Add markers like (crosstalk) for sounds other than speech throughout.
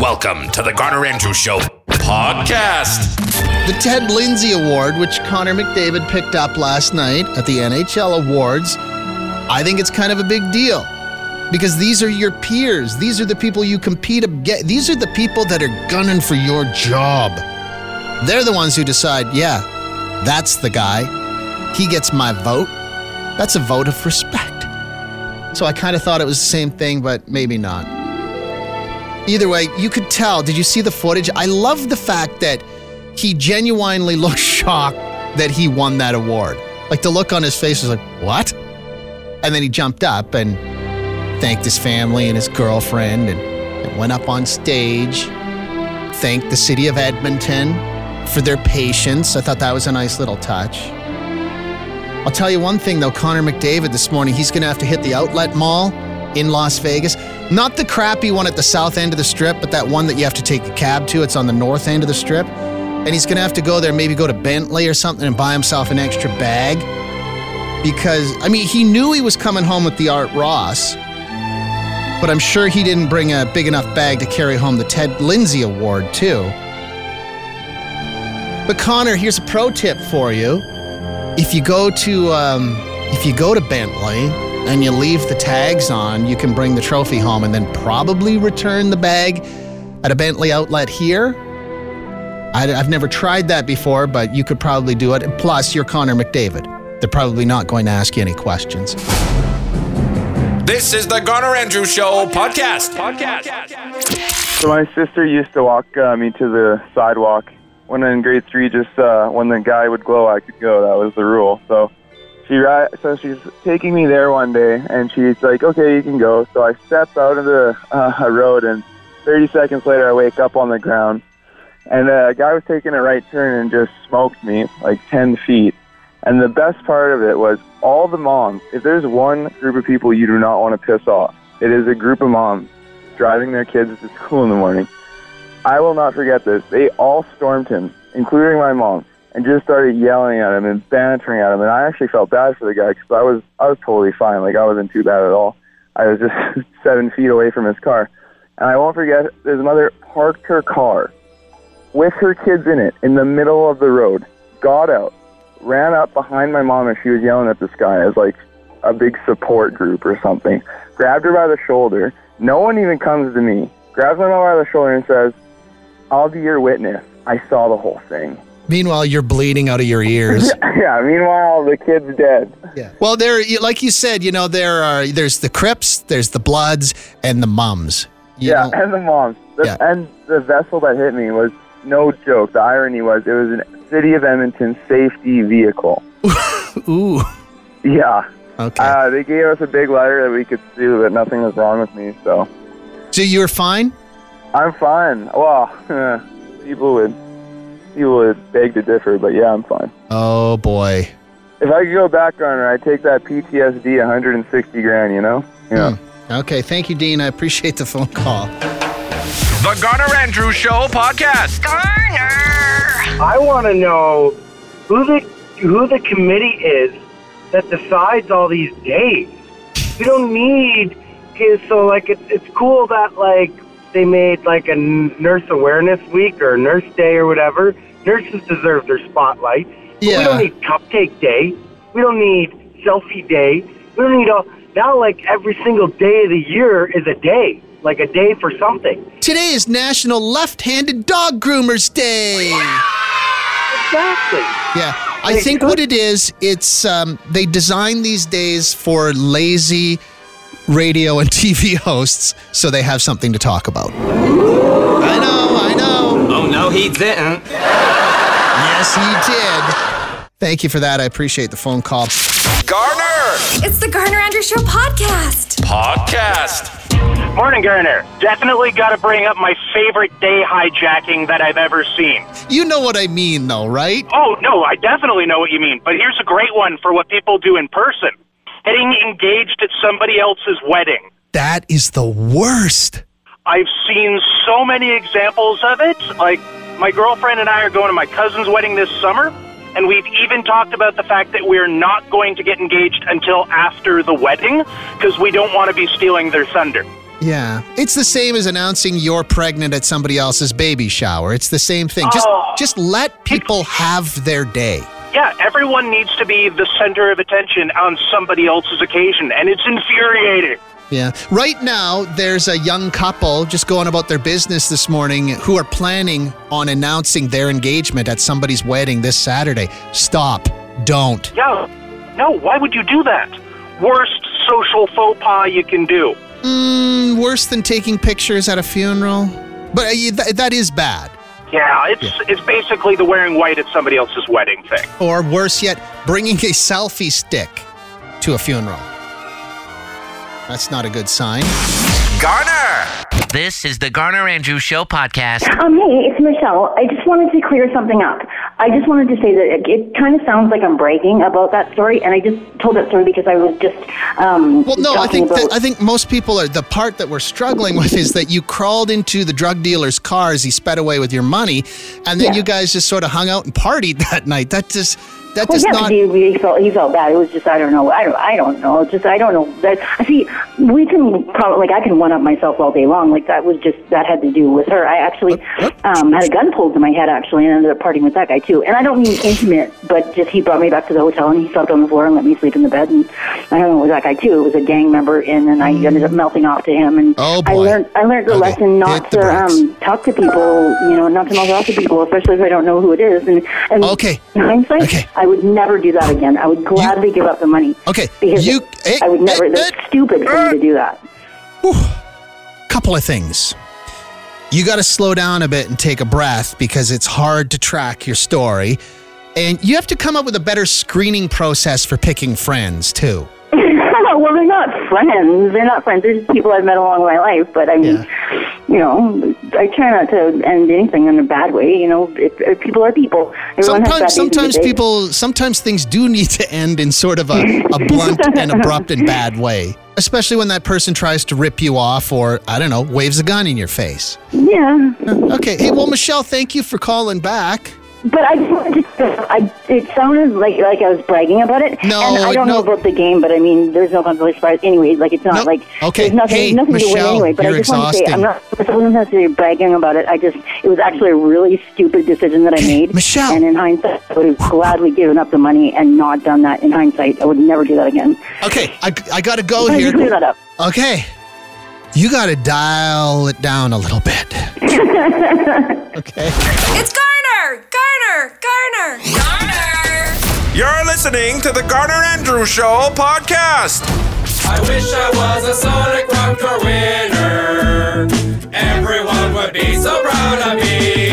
Welcome to the Garner Andrews Show podcast. The Ted Lindsay Award, which Connor McDavid picked up last night at the NHL Awards, I think it's kind of a big deal because these are your peers. These are the people you compete against. These are the people that are gunning for your job. They're the ones who decide, yeah, that's the guy. He gets my vote. That's a vote of respect. So I kind of thought it was the same thing, but maybe not. Either way, you could tell. Did you see the footage? I love the fact that he genuinely (laughs) looked shocked that he won that award. Like the look on his face was like, what? And then he jumped up and thanked his family and his girlfriend and, and went up on stage, thanked the city of Edmonton for their patience. I thought that was a nice little touch. I'll tell you one thing though, Connor McDavid this morning, he's going to have to hit the outlet mall in Las Vegas. Not the crappy one at the south end of the strip, but that one that you have to take a cab to. It's on the north end of the strip. And he's going to have to go there, maybe go to Bentley or something and buy himself an extra bag. Because, I mean, he knew he was coming home with the Art Ross, but I'm sure he didn't bring a big enough bag to carry home the Ted Lindsay Award, too. But Connor, here's a pro tip for you. If you go to um, if you go to Bentley and you leave the tags on, you can bring the trophy home and then probably return the bag at a Bentley outlet here. I, have never tried that before, but you could probably do it. Plus, you're Connor McDavid. They're probably not going to ask you any questions. This is the Garner Andrews Show podcast. Podcast. So my sister used to walk uh, me to the sidewalk when in grade three. Just uh, when the guy would glow, I could go. That was the rule. So she so she's taking me there one day, and she's like, "Okay, you can go." So I step out of the uh, (laughs) road, and 30 seconds later, I wake up on the ground, and a guy was taking a right turn and just smoked me like 10 feet. And the best part of it was all the moms. If there's one group of people you do not want to piss off, it is a group of moms driving their kids to school in the morning. I will not forget this. They all stormed him, including my mom, and just started yelling at him and bantering at him. And I actually felt bad for the guy because I was I was totally fine. Like I wasn't too bad at all. I was just (laughs) seven feet away from his car. And I won't forget, his mother parked her car with her kids in it in the middle of the road, got out, ran up behind my mom, and she was yelling at this guy as like a big support group or something. Grabbed her by the shoulder. No one even comes to me. Grabs my mom by the shoulder and says, I'll be your witness. I saw the whole thing. Meanwhile, you're bleeding out of your ears. (laughs) yeah, meanwhile, the kid's dead. Yeah. Well, there, like you said, you know, there are there's the Crips, there's the Bloods, and the Mums. You yeah, know- and the moms. The, Yeah. And the vessel that hit me was no joke. The irony was it was a City of Edmonton safety vehicle. (laughs) Ooh. Yeah. Okay. Uh, they gave us a big letter that we could sue, but nothing was wrong with me, so so you were fine. I'm fine. Well, (laughs) people would people would beg to differ, but yeah, I'm fine. Oh boy. If I could go back on her, I'd take that PTSD 160 grand. You know? Yeah. Hmm. Okay. Thank you, Dean. I appreciate the phone call. The Garner Andrews Show podcast. Garner! I want to know who the who the committee is that decides all these days. We don't need okay, so like it's it's cool that like they made like a nurse awareness week or nurse day or whatever. Nurses deserve their spotlight. But We don't need cupcake day. We don't need selfie day. We don't need all now like every single day of the year is a day. Like a day for something. Today is National Left-Handed Dog Groomers Day. Exactly. Yeah, I think what it is, it's um, they design these days for lazy radio and (laughs) TV hosts, so they have something to talk about. I know, I know. Oh, no, he didn't. Yes, he did. Thank you for that. I appreciate the phone call. Garner It's the Garner Andrews Show podcast. podcast. Morning, Garner. Definitely got to bring up my favorite day hijacking that I've ever seen. You know what I mean, though, right? Oh, no, I definitely know what you mean. But here's a great one for what people do in person getting engaged at somebody else's wedding. That is the worst. I've seen so many examples of it. Like, my girlfriend and I are going to my cousin's wedding this summer, and we've even talked about the fact that we're not going to get engaged until after the wedding because we don't want to be stealing their thunder. Yeah. It's the same as announcing you're pregnant at somebody else's baby shower. It's the same thing. Just Oh. just let people have their day. Yeah, everyone needs to be the center of attention on somebody else's occasion, and it's infuriating. Yeah. Right now, there's a young couple just going about their business this morning who are planning on announcing their engagement at somebody's wedding this Saturday. Stop. Don't. Yeah, no, why would you do that? Worst social faux pas you can do. Mm, worse than taking pictures at a funeral? But uh, th- that is bad. Yeah, it's it's basically the wearing white at somebody else's wedding thing. Or worse yet, bringing a selfie stick to a funeral. That's not a good sign. Garner. This is the Garner Andrews Show podcast. Um, hey, it's Michelle. I just wanted to clear something up. I just wanted to say that it, it kind of sounds like I'm bragging about that story, and I just told that story because I was just um, Well, no, I talking think that. I think most people are. The part that we're struggling with is that you crawled into the drug dealer's car as he sped away with your money, and then Yeah. you guys just sort of hung out and partied (laughs) that night. That just that well, does yeah, not. he, he felt he felt bad. It was just I don't know. I don't I don't know. Just I don't know. That (laughs) I see, we can probably like I can one up myself all day long. Like that was just that had to do with her. I actually um, had a gun pulled to my head actually, and ended up partying with that guy too. And I don't mean intimate, but just he brought me back to the hotel and he slept on the floor and let me sleep in the bed. And I don't know it that guy too. It was a gang member, and then I ended up melting off to him. And Oh, I learned I learned the Okay, lesson not to um, talk to people. You know, not to mouth off to people, especially if I don't know who it is. And and Okay. in hindsight, Okay. I would never do that again. I would gladly give up the money. Okay, Because you- eh, I would never. eh, That's eh, stupid to do that. A couple of things. You got to slow down a bit and take a breath because it's hard to track your story. And you have to come up with a better screening process for picking friends, too. (laughs) well, they're not friends. They're not friends. They're just people I've met along my life. But I mean, you know, I try not to end anything in a bad way. You know, people are people. Everyone Sometimes, days and good sometimes people, sometimes things do need to end in sort of a, a (laughs) blunt and abrupt and bad way. Especially when that person tries to rip you off or, I don't know, waves a gun in your face. Yeah, Okay. Hey, well, Michelle, thank you for calling back. But I just wanted to. I, it sounded like like I was bragging about it. No, and I don't no. know about the game, but I mean, there's no consolation prize anyway. Like it's not No, like okay. There's nothing, Hey, nothing to win anyway. But you're I just want to say. I'm not. I wasn't necessarily bragging about it. I just it was actually a really stupid decision that I made. Michelle. And in hindsight, I would have gladly given up the money and not done that. In hindsight, I would never do that again. Okay, I, I got to go Why don't you here. clear that up? Okay. You got to dial it down a little bit. (laughs) okay. It's Garner! Garner! Garner! Garner! You're listening to the Garner Andrew Show podcast. I wish I was a Sonic Rock Door winner. Everyone would be so proud of me.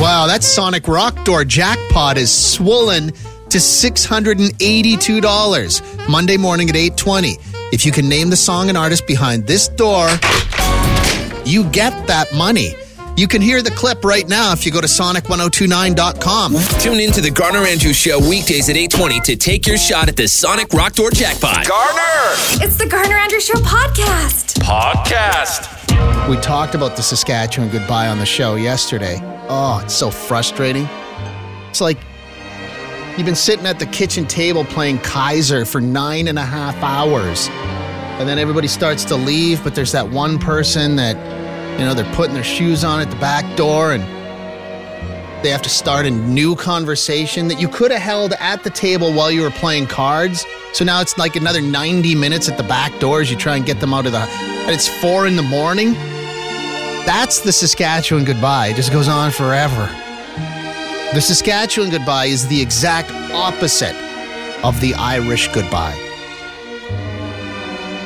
Wow, that Sonic Rock Door jackpot is swollen to $682 Monday morning at 8:20. If you can name the song and artist behind this door, you get that money. You can hear the clip right now if you go to sonic1029.com. Tune in to the Garner Andrews Show weekdays at 820 to take your shot at the Sonic Rock Door Jackpot. Garner It's the Garner Andrews Show podcast. podcast. We talked about the Saskatchewan goodbye on the show yesterday. Oh, it's so frustrating. It's like you've been sitting at the kitchen table playing Kaiser for nine and a half hours. And then everybody starts to leave, but there's that one person that, you know, they're putting their shoes on at the back door and they have to start a new conversation that you could have held at the table while you were playing cards. So now it's like another 90 minutes at the back door as you try and get them out of the. And it's four in the morning. That's the Saskatchewan goodbye. It just goes on forever. The Saskatchewan goodbye is the exact opposite of the Irish goodbye.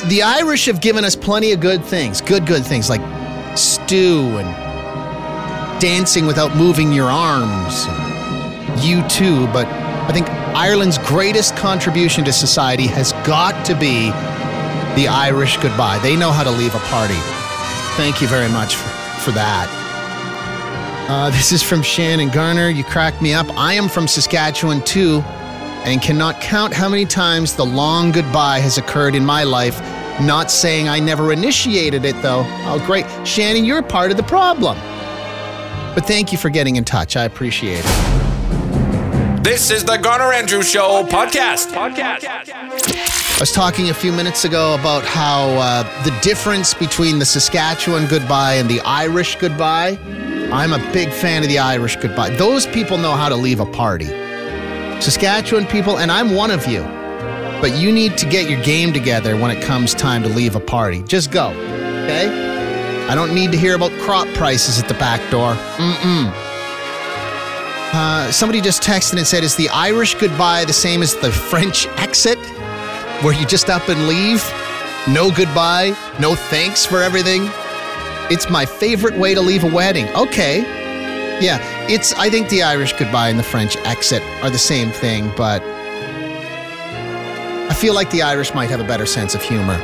The Irish have given us plenty of good things, good, good things like stew and dancing without moving your arms. U2, but I think Ireland's greatest contribution to society has got to be the Irish goodbye. They know how to leave a party. Thank you very much for, for that. Uh, this is from Shannon Garner. You crack me up. I am from Saskatchewan too, and cannot count how many times the long goodbye has occurred in my life. Not saying I never initiated it though. Oh, great. Shannon, you're part of the problem. But thank you for getting in touch. I appreciate it. This is the Garner Andrews Show podcast. Podcast. I was talking a few minutes ago about how uh, the difference between the Saskatchewan goodbye and the Irish goodbye. I'm a big fan of the Irish goodbye. Those people know how to leave a party. Saskatchewan people, and I'm one of you, but you need to get your game together when it comes time to leave a party. Just go, okay? I don't need to hear about crop prices at the back door. Mm-mm. Uh, somebody just texted and said, Is the Irish goodbye the same as the French exit? Where you just up and leave? No goodbye, no thanks for everything? It's my favorite way to leave a wedding. Okay. Yeah, it's, I think the Irish goodbye and the French exit are the same thing, but I feel like the Irish might have a better sense of humor.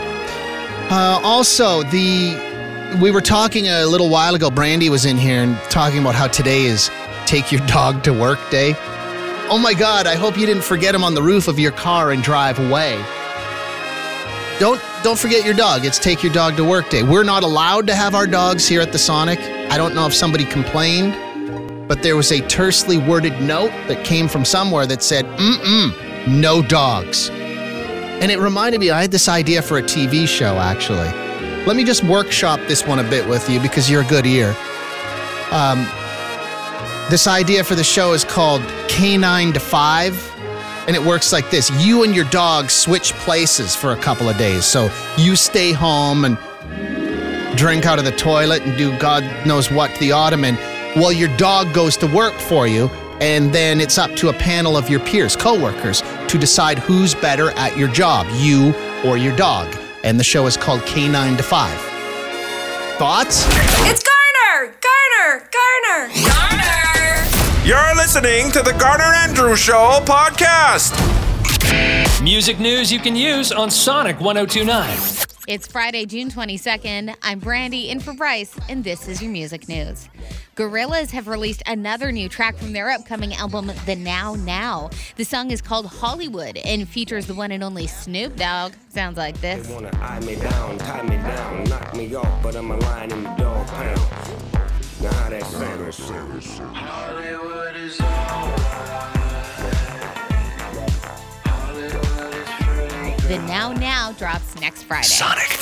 Uh, also, the we were talking a little while ago. Brandy was in here and talking about how today is take your dog to work day. Oh my God! I hope you didn't forget him on the roof of your car and drive away. Don't don't forget your dog. It's take your dog to work day. We're not allowed to have our dogs here at the Sonic. I don't know if somebody complained, but there was a tersely worded note that came from somewhere that said, "Mm-mm, no dogs." And it reminded me, I had this idea for a TV show actually. Let me just workshop this one a bit with you because you're a good ear. Um, this idea for the show is called Canine to Five, and it works like this you and your dog switch places for a couple of days. So you stay home and drink out of the toilet and do God knows what to the ottoman while your dog goes to work for you. And then it's up to a panel of your peers, coworkers, to decide who's better at your job, you or your dog. And the show is called K9 to 5. Thoughts? It's Garner! Garner! Garner! Garner! You're listening to the Garner Andrew Show podcast. Music news you can use on Sonic 1029. It's Friday, June 22nd. I'm Brandy in for Bryce, and this is your music news. Gorillaz have released another new track from their upcoming album, The Now Now. The song is called Hollywood and features the one and only Snoop Dogg. Sounds like this. Wanna eye me down, tie me down, knock me off, but I'm a lion in the dog pound. Now how that sound? Hollywood is The Now Now drops next Friday. Sonic.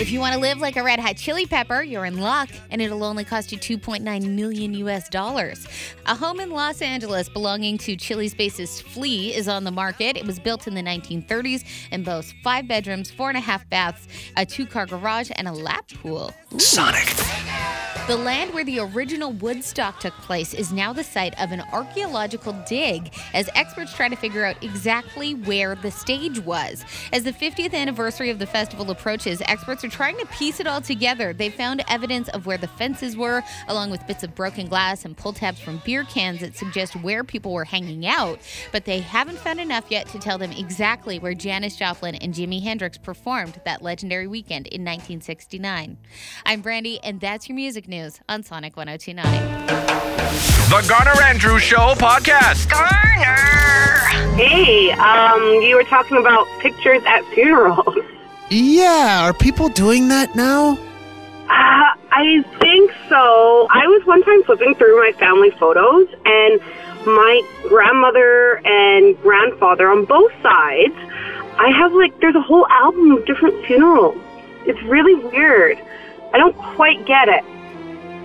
If you want to live like a red hot chili pepper, you're in luck, and it'll only cost you 2.9 million US dollars. A home in Los Angeles belonging to Chili's bassist Flea is on the market. It was built in the 1930s and boasts five bedrooms, four and a half baths, a two car garage, and a lap pool. Ooh. Sonic. The land where the original Woodstock took place is now the site of an archaeological dig as experts try to figure out exactly where the stage was. As the 50th anniversary of the festival approaches, experts are trying to piece it all together. They found evidence of where the fences were, along with bits of broken glass and pull tabs from beer cans that suggest where people were hanging out, but they haven't found enough yet to tell them exactly where Janis Joplin and Jimi Hendrix performed that legendary weekend in 1969. I'm Brandy, and that's your music news on Sonic 1029. The Garner Andrews Show podcast. Garner! Hey, um, you were talking about pictures at funerals. Yeah, are people doing that now? Uh, I think so. I was one time flipping through my family photos, and my grandmother and grandfather on both sides, I have like, there's a whole album of different funerals. It's really weird. I don't quite get it.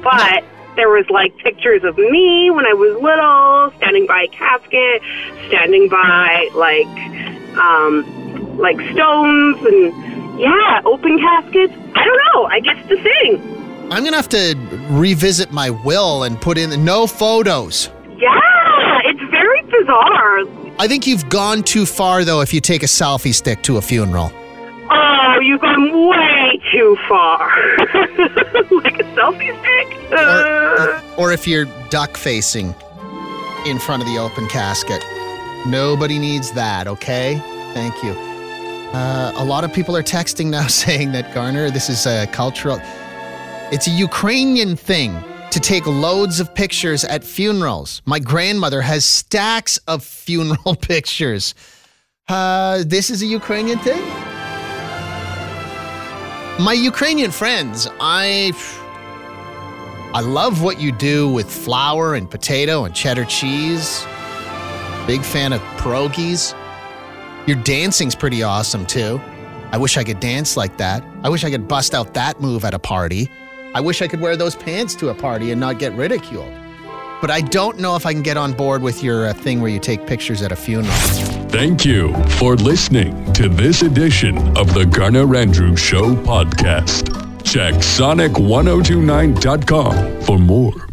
But there was like pictures of me when I was little, standing by a casket, standing by like, um, like stones and yeah, open caskets. I don't know. I guess the thing. I'm gonna have to revisit my will and put in no photos. Yeah, it's very bizarre. I think you've gone too far though if you take a selfie stick to a funeral. Oh, you've gone way too far. (laughs) like a selfie stick? Uh, Or if you're duck facing in front of the open casket. Nobody needs that, okay? Thank you. Uh, a lot of people are texting now (laughs) saying that Garner, this is a cultural. It's a Ukrainian thing to take loads of pictures at funerals. My grandmother has stacks of (laughs) funeral pictures. Uh, this is a Ukrainian thing? My Ukrainian friends, I I love what you do with flour and potato and cheddar cheese. Big fan of pierogies. Your dancing's pretty awesome too. I wish I could dance like that. I wish I could bust out that move at a party. I wish I could wear those pants to a party and not get ridiculed. But I don't know if I can get on board with your uh, thing where you take pictures at a funeral. Thank you for listening to this edition of the Garner Andrews Show podcast. Check sonic1029.com for more.